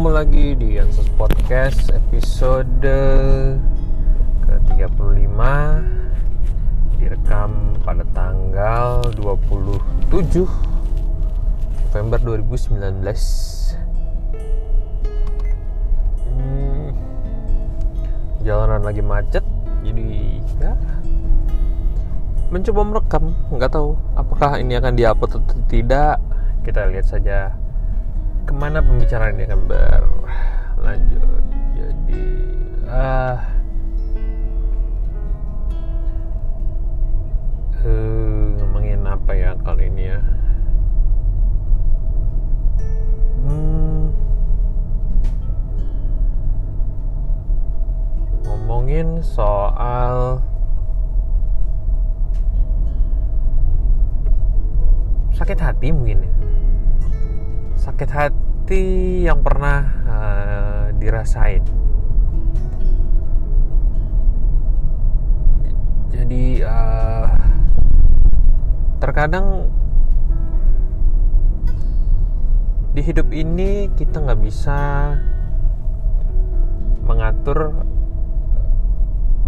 ketemu lagi di Ansus Podcast episode ke-35 Direkam pada tanggal 27 November 2019 hmm, Jalanan lagi macet Jadi ya Mencoba merekam nggak tahu apakah ini akan diupload atau tidak. Kita lihat saja ke mana pembicaraan ini akan berlanjut? Jadi ah uh, ngomongin apa ya kali ini ya? Hmm, ngomongin soal sakit hati mungkin ya sakit hati yang pernah uh, dirasain. Jadi uh, terkadang di hidup ini kita nggak bisa mengatur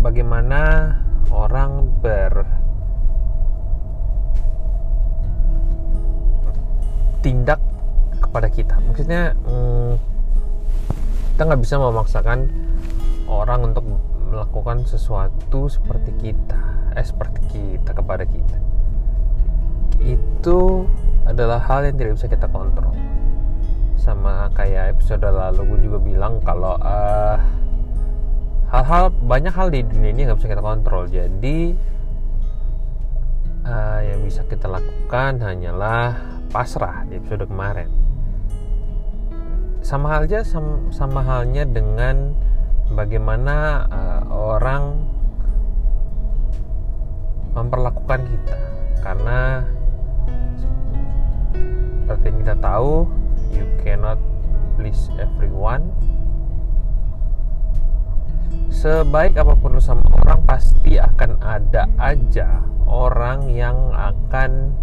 bagaimana orang bertindak kepada kita. Maksudnya hmm, kita nggak bisa memaksakan orang untuk melakukan sesuatu seperti kita eh seperti kita kepada kita. Itu adalah hal yang tidak bisa kita kontrol. Sama kayak episode lalu gue juga bilang kalau uh, hal-hal banyak hal di dunia ini nggak bisa kita kontrol. Jadi uh, yang bisa kita lakukan hanyalah pasrah di episode kemarin sama halnya sama, sama halnya dengan bagaimana uh, orang memperlakukan kita. Karena seperti yang kita tahu you cannot please everyone. Sebaik apa pun sama orang pasti akan ada aja orang yang akan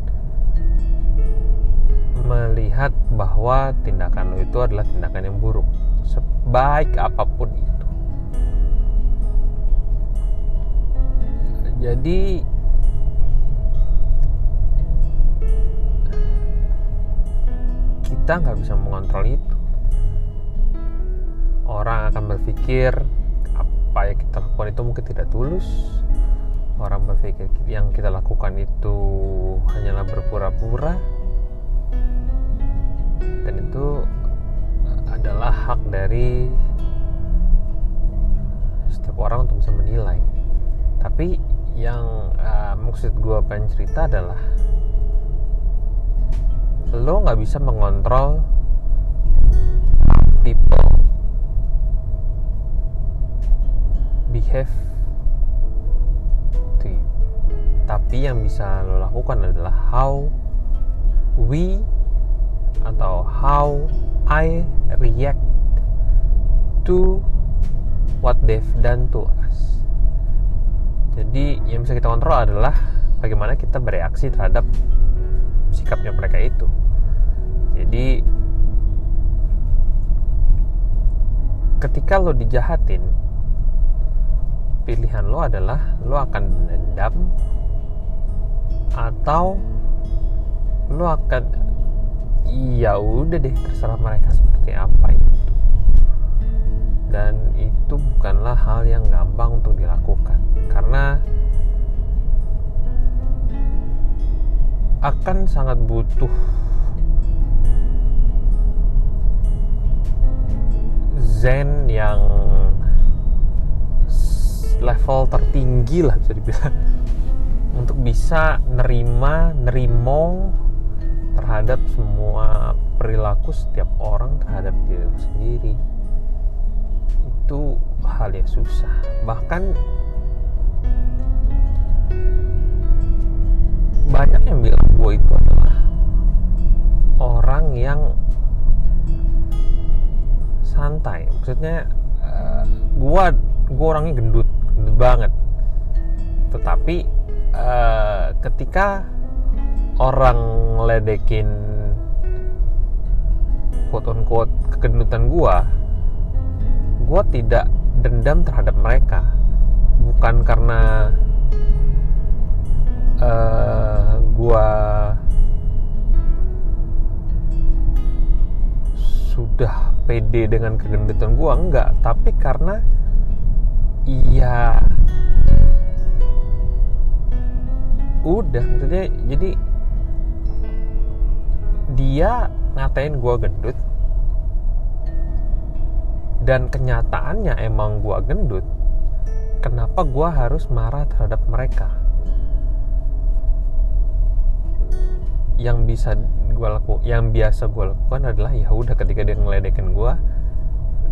melihat bahwa tindakan lo itu adalah tindakan yang buruk. Sebaik apa pun itu. Jadi kita nggak bisa mengontrol itu. Orang akan berpikir apa yang kita lakukan itu mungkin tidak tulus. Orang berpikir yang kita lakukan itu hanyalah berpura-pura adalah hak dari setiap orang untuk bisa menilai. Tapi yang uh, maksud gue pengen cerita adalah lo nggak bisa mengontrol people behave to tapi yang bisa lo lakukan adalah how we atau how I react to what they've done to us. Jadi yang bisa kita kontrol adalah bagaimana kita bereaksi terhadap sikapnya mereka itu. Jadi ketika lo dijahatin, pilihan lo adalah lo akan dendam atau lo akan iya udah deh terserah mereka seperti apa itu. Dan itu bukanlah hal yang gampang untuk dilakukan karena akan sangat butuh zen yang level tertinggi lah bisa dibilang. Untuk bisa nerima nerimo terhadap semua perilaku setiap orang terhadap diri sendiri. Itu hal yang susah. Bahkan banyak yang bilang gue itu adalah orang yang santai. Maksudnya gue gue orangnya gendut gendut banget. Tetapi uh, ketika orang ngeledekin quote on quote kegendutan gue gue tidak dendam terhadap mereka. Bukan karena uh, gue sudah pede dengan kegendutan gue enggak. Tapi karena iya udah jadi dia ngatain gue gendut dan kenyataannya emang gue gendut kenapa gue harus marah terhadap mereka? Yang bisa gue laku yang biasa gue lakukan adalah ya udah ketika dia ngeledekin gue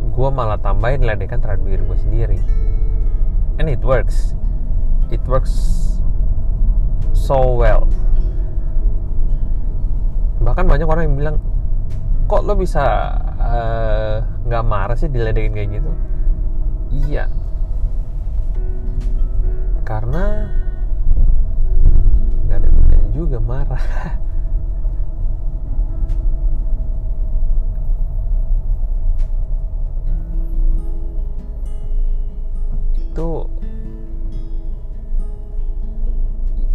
gue malah tambahin ledekan terhadap diri gue sendiri. And it works. It works so well bahkan banyak orang yang bilang kok lo bisa eh, nggak uh, marah sih diledekin kayak gitu? Iya. Karena nggak ada gunanya juga marah. Itu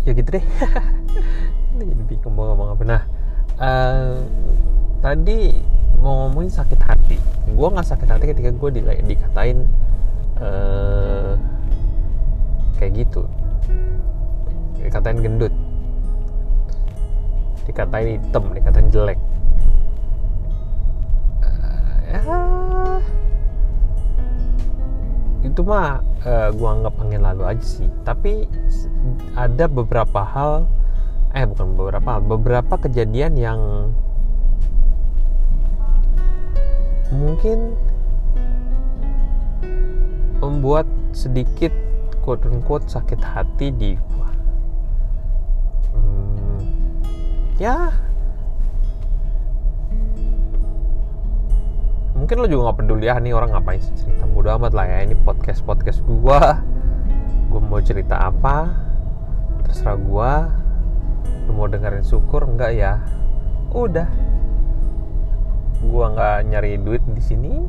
ya gitu deh. Ini jadi bingung mau ngomong apa. Nah uh, tadi mau ngomongin sakit hati. Gue nggak sakit hati ketika gue di, dikatain uh, kayak gitu. Dikatain gendut. Dikatain hitam dikatain jelek. Uh, ya. Itu mah uh, gua anggap angin lalu aja sih. Tapi ada beberapa hal eh bukan beberapa beberapa kejadian yang mungkin membuat sedikit quote unquote sakit hati di gua. Hmm, ya. Mungkin lo juga nggak peduli ya nih orang ngapain sih cerita? Mudah amat lah ya ini podcast podcast gua gue mau cerita apa? Terserah gua lo mau dengerin syukur enggak ya? Udah. Gua nggak nyari duit di sini.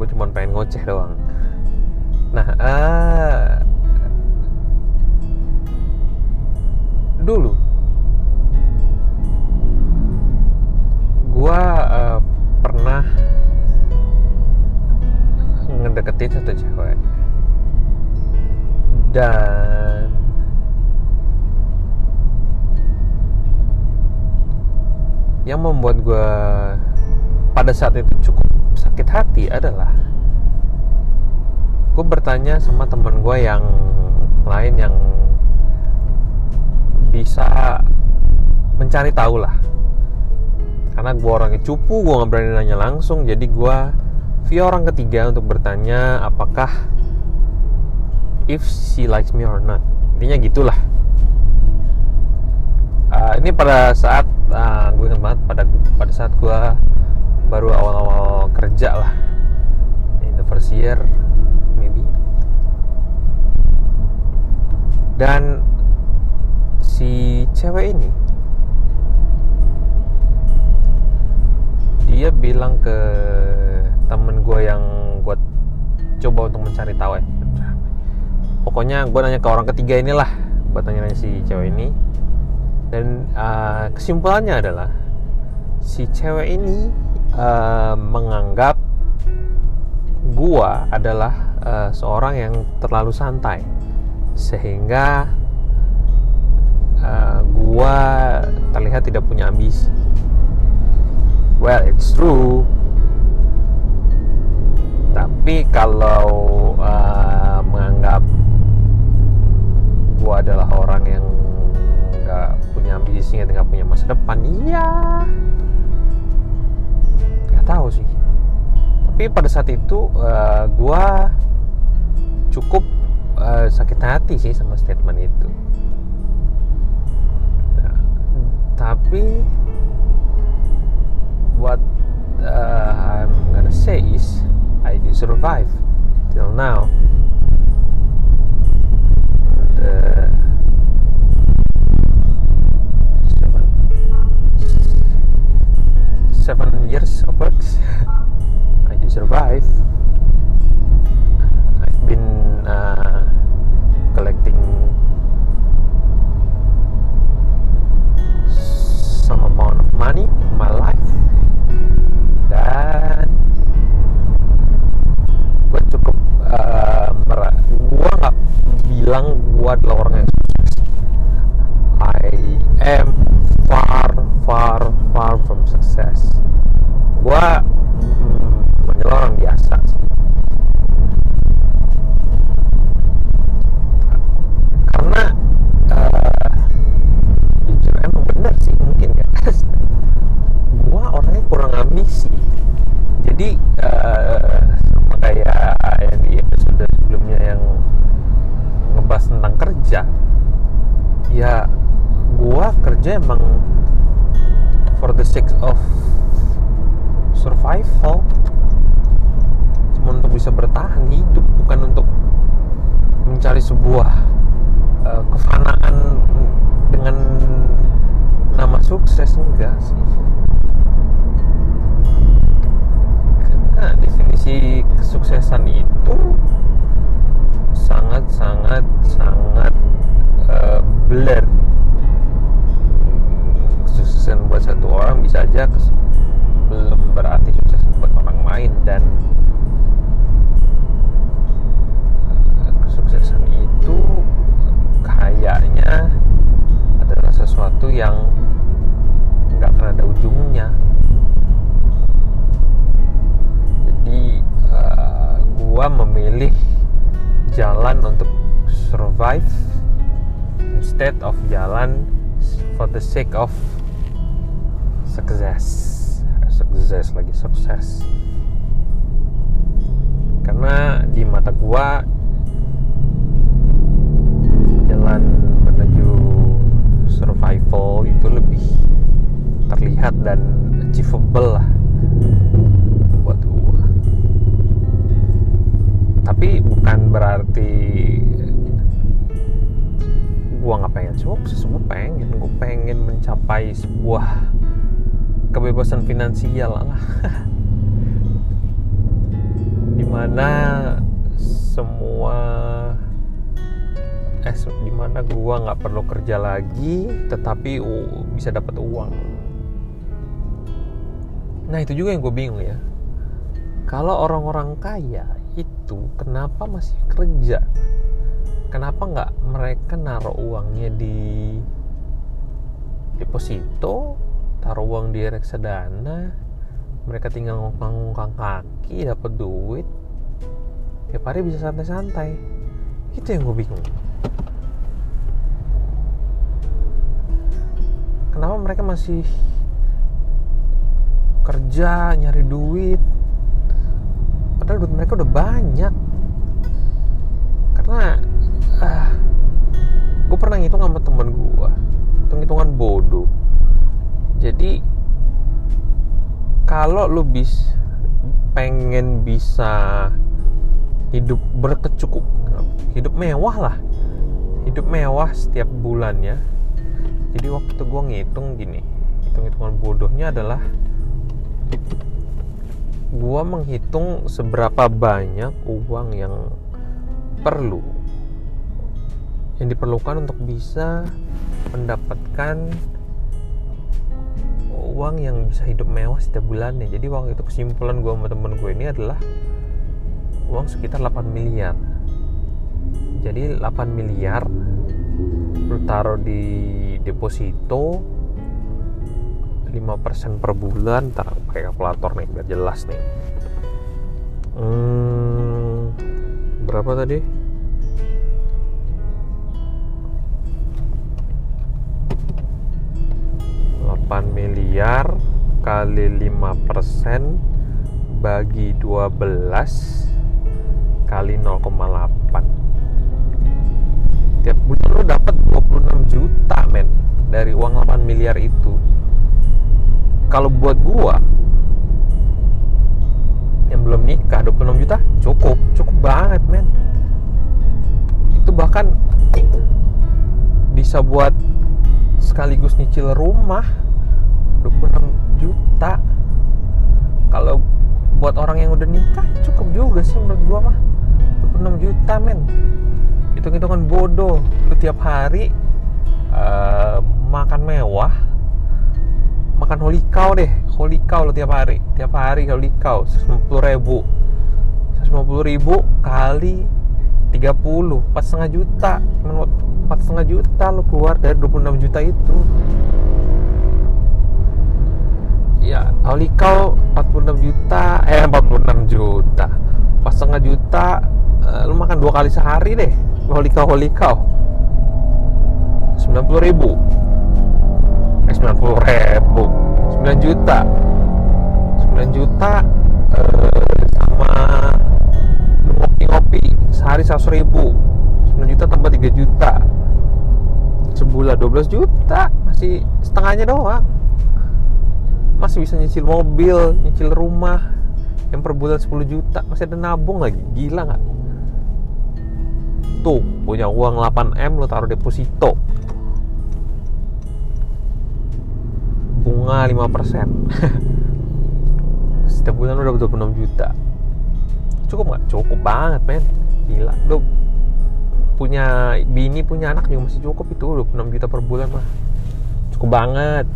Gue cuma pengen ngoceh doang. Nah uh, dulu. Gua uh, pernah ngedeketin satu cewek. Dan yang membuat gue pada saat itu cukup sakit hati adalah gue bertanya sama teman gue yang lain yang bisa mencari tahu lah. Karena gue orangnya cupu gue nggak berani nanya langsung jadi gue via orang ketiga untuk bertanya apakah if she likes me or not. Intinya gitulah. Uh, ini pada saat uh, gue ingat banget pada pada saat gue baru awal-awal kerja lah. In the first year maybe. Dan si cewek ini dia bilang ke temen gue yang gue coba untuk mencari tahu ya pokoknya gue nanya ke orang ketiga inilah. Gue tanya-nanya si cewek ini dan uh, kesimpulannya adalah si cewek ini uh, menganggap gue adalah uh, seorang yang terlalu santai. Sehingga uh, gue terlihat tidak punya ambisi. Well it's true. Tapi kalau uh, menganggap gue adalah orang yang punya ambisi nggak punya masa depan? Iya. Nggak tahu sih. Tapi pada saat itu uh, gue cukup uh, sakit hati sih sama statement itu. Nah, tapi what uh, I'm gonna say is I did survive till now. seven years of works for the sake of survival cuma untuk bisa bertahan hidup bukan untuk mencari sebuah uh, kefanaan dengan nama sukses enggak sih. Karena definisi kesuksesan itu sangat sangat sangat uh, blur kesuksesan buat satu orang bisa aja belum berarti sukses buat orang lain dan uh, kesuksesan itu kayaknya adalah sesuatu yang nggak akan ada ujungnya. Jadi uh, gua memilih jalan untuk survive instead of jalan for the sake of success sukses lagi sukses. Karena di mata gua jalan menuju survival itu lebih terlihat dan achievable lah buat gua. Tapi bukan berarti gua nggak pengen sukses gua pengen. Gua pengen mencapai sebuah kebebasan finansial lah. Di mana semua eh di mana gua nggak perlu kerja lagi tetapi uh, bisa dapat uang. Nah itu juga yang gue bingung ya. Kalau orang-orang kaya itu kenapa masih kerja? Kenapa nggak mereka naruh uangnya di deposito taruh uang di reksadana mereka tinggal ngongkang-ngongkang kaki dapat duit. Tiap hari bisa santai-santai. Itu yang gue bingung. Kenapa mereka masih kerja nyari duit? Padahal duit mereka udah banyak. Karena ah, gue pernah ngitung sama temen gue hitung-hitungan bodoh jadi kalau lu bis pengen bisa hidup berkecukup hidup mewah lah. Hidup mewah setiap bulannya jadi waktu itu gue ngitung gini hitung-hitungan bodohnya adalah gue menghitung seberapa banyak uang yang perlu yang diperlukan untuk bisa mendapatkan uang yang bisa hidup mewah setiap bulannya. Jadi waktu itu kesimpulan gue sama temen gue ini adalah uang sekitar 8 miliar. Jadi 8 miliar lu taruh di deposito 5% per bulan ntar pakai kalkulator nih biar jelas nih. Hmm, berapa tadi miliar kali 5% bagi 12 kali 0,8 tiap bulan lo dapat 26 juta men dari uang 8 miliar itu. Kalau buat gua yang belum nikah 26 juta cukup cukup banget men. Itu bahkan bisa buat sekaligus nyicil rumah. 26 juta kalau buat orang yang udah nikah cukup juga sih menurut gua mah. 26 juta men. Hitung-hitungan bodoh. Lu tiap hari uh, makan mewah makan holy cow deh. Holy cow lu tiap hari. Tiap hari holy cow 150 ribu. 150 ribu kali 30 empat setengah juta. Cuma empat setengah juta lo keluar dari 26 juta itu ya Cow 46 juta eh 46 juta. Empat setengah juta uh, lu makan dua kali sehari deh Holy Cow 90 ribu. Eh 90 ribu. 9 juta. 9 juta uh, sama ngopi-ngopi sehari 100 ribu. 9 juta tambah 3 juta. Sebulan 12 juta masih setengahnya doang masih bisa nyicil mobil nyicil rumah. Yang per bulan 10 juta masih ada nabung lagi. Gila nggak? Tuh punya uang 8M lo taruh deposito. Bunga 5% setiap bulan lo dapat 26 juta. Cukup nggak? Cukup banget men. Gila. Lo punya bini punya anak juga masih cukup itu 26 juta per bulan mah. Cukup banget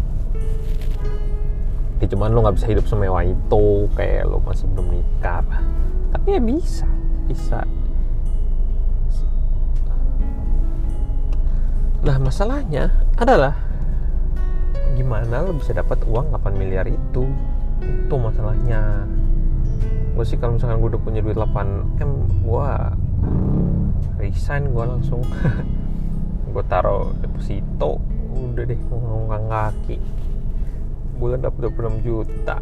ya cuman lo nggak bisa hidup semewah itu kayak lo masih belum nikah tapi ya bisa bisa. Nah masalahnya adalah gimana lo bisa dapat uang 8 miliar itu? Itu masalahnya. Gue sih kalau misalkan gue udah punya duit 8 m gue resign gue langsung. Gue taruh deposito udah deh ngongkang kaki bulan dapat 26 juta.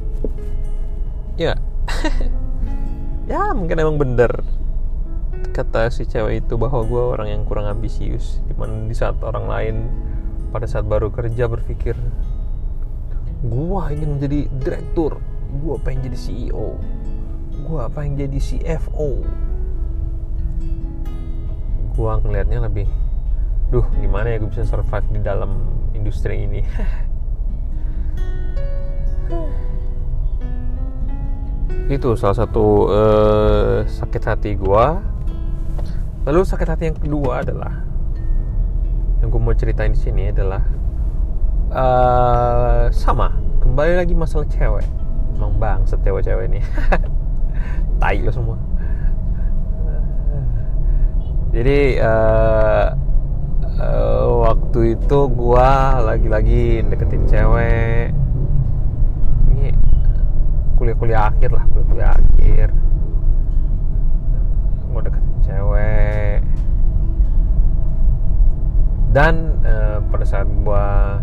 Ya. Ya mungkin emang bener kata si cewek itu bahwa gue orang yang kurang ambisius. Di mana di saat orang lain pada saat baru kerja berpikir gue ingin menjadi direktur gue pengen jadi CEO gue pengen jadi CFO gue ngelihatnya lebih duh gimana ya gue bisa survive di dalam industri ini itu salah satu uh, sakit hati gue lalu sakit hati yang kedua adalah yang gue mau ceritain di sini adalah uh, sama. Kembali lagi masalah cewek. Emang bang setiap cewek ini. Tai lo semua. Jadi uh, uh, waktu itu gue lagi-lagi deketin cewek kuliah-kuliah akhir lah kuliah-kuliah akhir. Mau deketin cewek. Dan uh, pada saat gua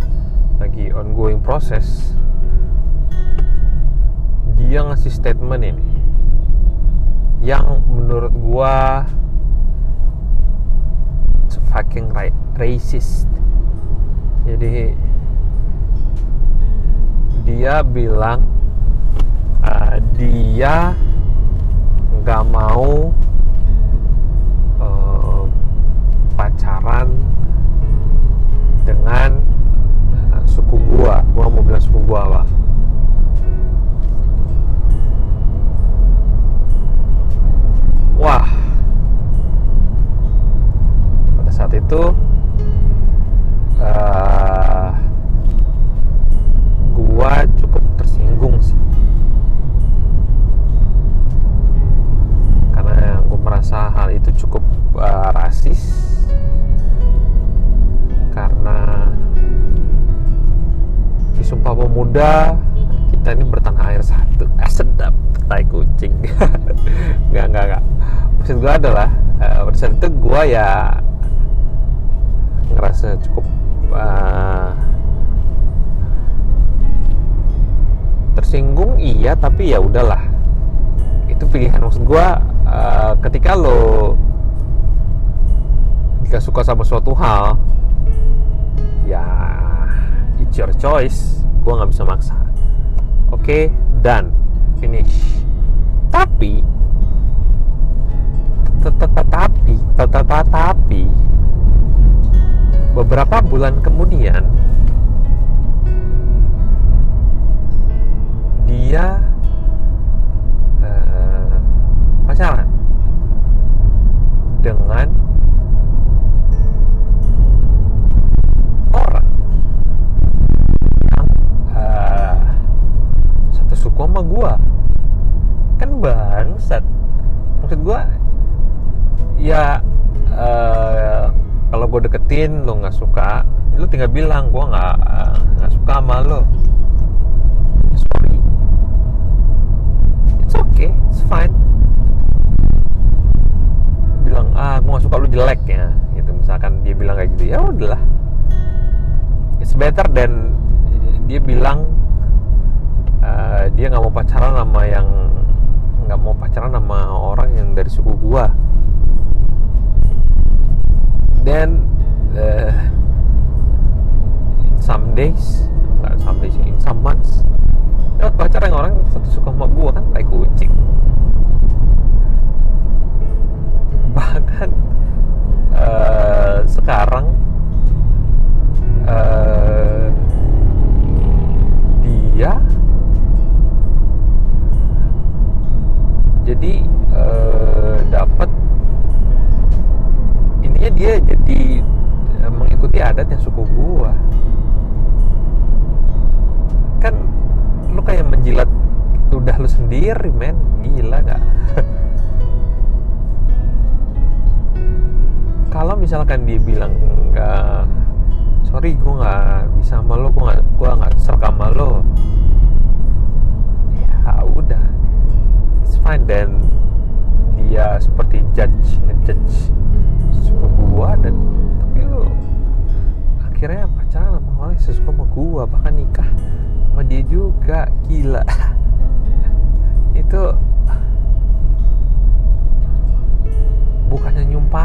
lagi ongoing proses dia ngasih statement ini yang menurut gua fucking racist. Jadi dia bilang dia nggak mau uh, pacaran dengan uh, suku gua. Gua mau bilang suku gua apa wah. Pada saat itu Pemuda kita ini bertanah air satu. Eh, sedap. Tai kucing. Nggak nggak nggak. Maksud gue adalah uh, pada saat itu gue ya ngerasa cukup uh, tersinggung iya tapi ya udahlah. Itu pilihan maksud gue uh, ketika lo jika suka sama suatu hal ya it's your choice gue nggak bisa maksa. Oke okay, done finish. Tapi tetapi tetapi beberapa bulan kemudian dia pacaran dengan bangsat. Maksud gua ya uh, kalau gue deketin lo nggak suka lo tinggal bilang gue nggak nggak suka sama lo sorry. It's okay it's fine. Bilang ah gue nggak suka lu jelek ya gitu. Misalkan dia bilang kayak gitu ya udahlah. It's better than dia bilang uh, dia nggak mau pacaran sama yang nggak mau pacaran sama orang yang dari suku gua. Then uh, some days nggak some days in some months ya pacaran orang satu suka sama gua kan kayak kucing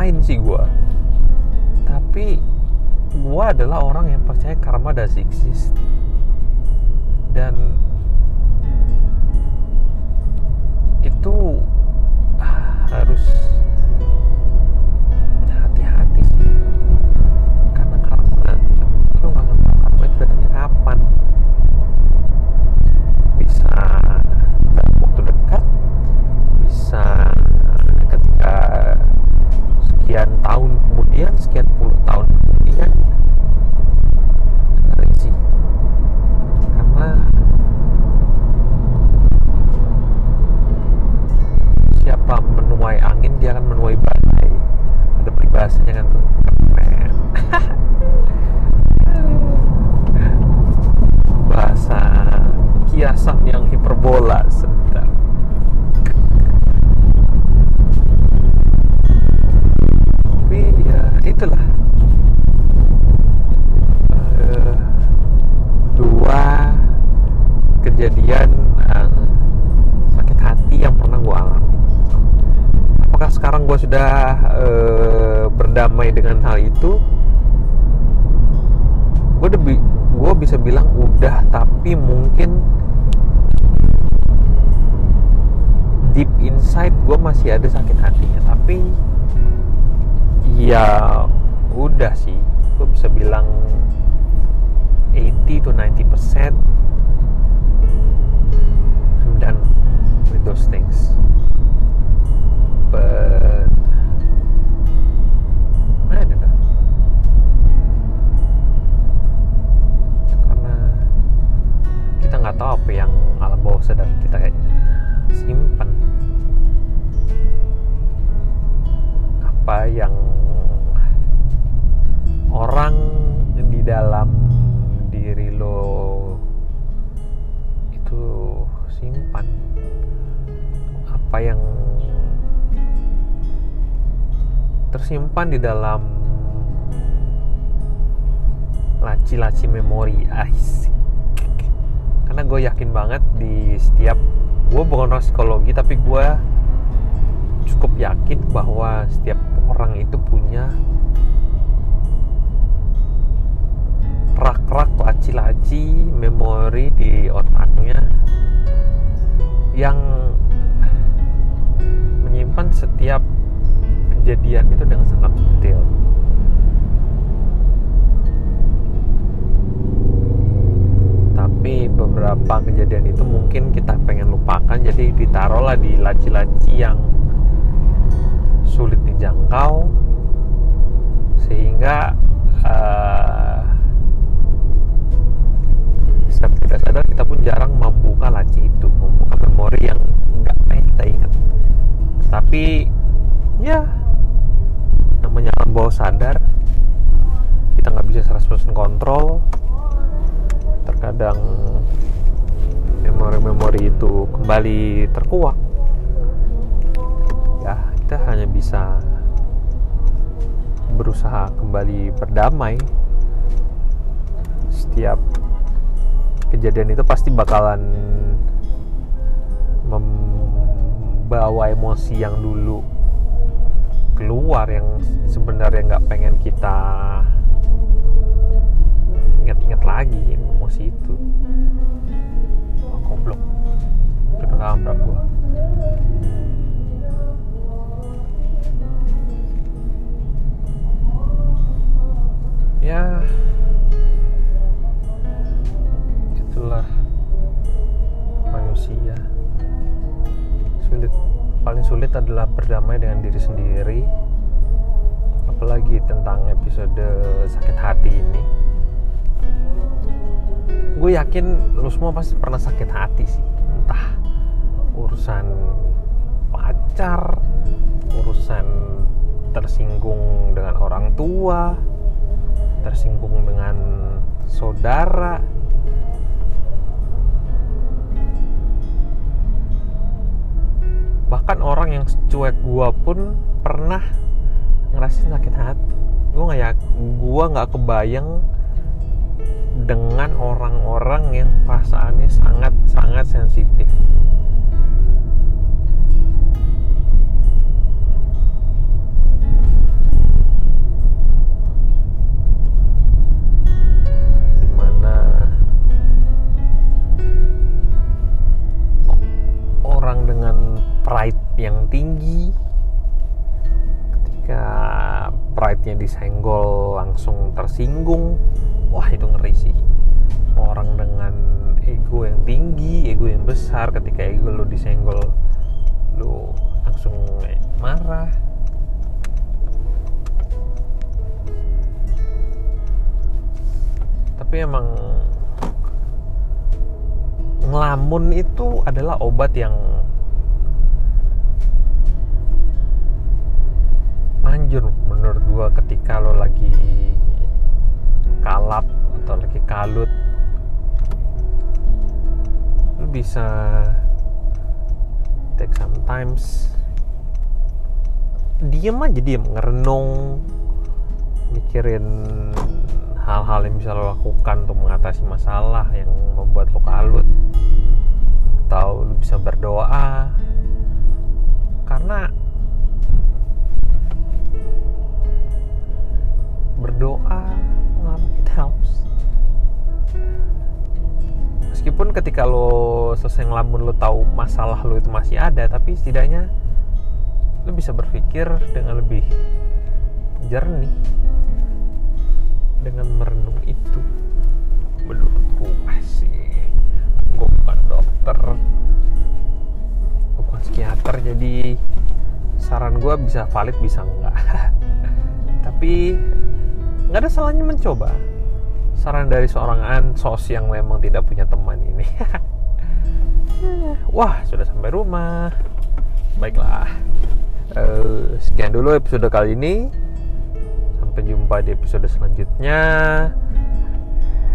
nyumpain sih gue tapi gue adalah orang yang percaya karma does exist. Dan itu tapi mungkin deep inside gue masih ada sakit hatinya. Tapi ya udah sih. Gue bisa bilang 80 to 90 percent I'm done with those things. But di dalam laci-laci memori. Karena gue yakin banget di setiap gue bukan orang psikologi tapi gue cukup yakin bahwa setiap orang itu punya rak-rak laci-laci memori di otaknya yang kejadian itu dengan sangat detail. Tapi beberapa kejadian itu mungkin kita pengen lupakan, jadi ditaruhlah di laci-laci yang sulit dijangkau, sehingga uh, tidak sadar kita pun jarang membuka laci itu, membuka memori yang nggak pengen kita ingat. Tapi ya sadar. Kita nggak bisa 100% kontrol. Terkadang memori-memori itu kembali terkuak. Ya kita hanya bisa berusaha kembali berdamai. Setiap kejadian itu pasti bakalan membawa emosi yang dulu keluar yang sebenarnya nggak pengen kita ingat-ingat lagi emosi itu. Oh, goblok. Udah nabrak gua. Ya itulah manusia. Sulit paling sulit adalah berdamai dengan diri sendiri apalagi tentang episode sakit hati ini. Gue yakin lu semua pasti pernah sakit hati sih. Entah urusan pacar urusan tersinggung dengan orang tua tersinggung dengan saudara bahkan orang yang cuek gua pun pernah ngerasain sakit hati. Gua nggak ya gua nggak kebayang dengan orang-orang yang perasaannya sangat sangat sensitif yang tinggi. Ketika pride-nya disenggol langsung tersinggung. Wah itu ngeri sih. Orang dengan ego yang tinggi ego yang besar ketika ego lo disenggol lo langsung marah. Tapi emang ngelamun itu adalah obat yang manjur menurut gua ketika lo lagi kalap atau lagi kalut lo bisa take sometimes diem aja diem. Ngerenung mikirin hal-hal yang bisa lo lakukan untuk mengatasi masalah yang membuat lo kalut. Atau lo bisa berdoa. Karena berdoa it helps. Meskipun ketika lo selesai ngelamun lo tahu masalah lo itu masih ada tapi setidaknya lo bisa berpikir dengan lebih jernih dengan merenung itu. Menurut gue sih gue bukan dokter. Bukan psikiater jadi saran gue bisa valid bisa enggak. Tapi nggak ada salahnya mencoba. Saran dari seorang ansos yang memang tidak punya teman ini. Wah sudah sampai rumah. Baiklah. Uh, sekian dulu episode kali ini. Sampai jumpa di episode selanjutnya.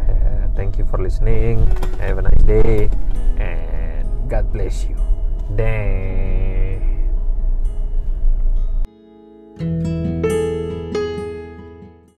Uh, thank you for listening. Have a nice day. And God bless you. Dang.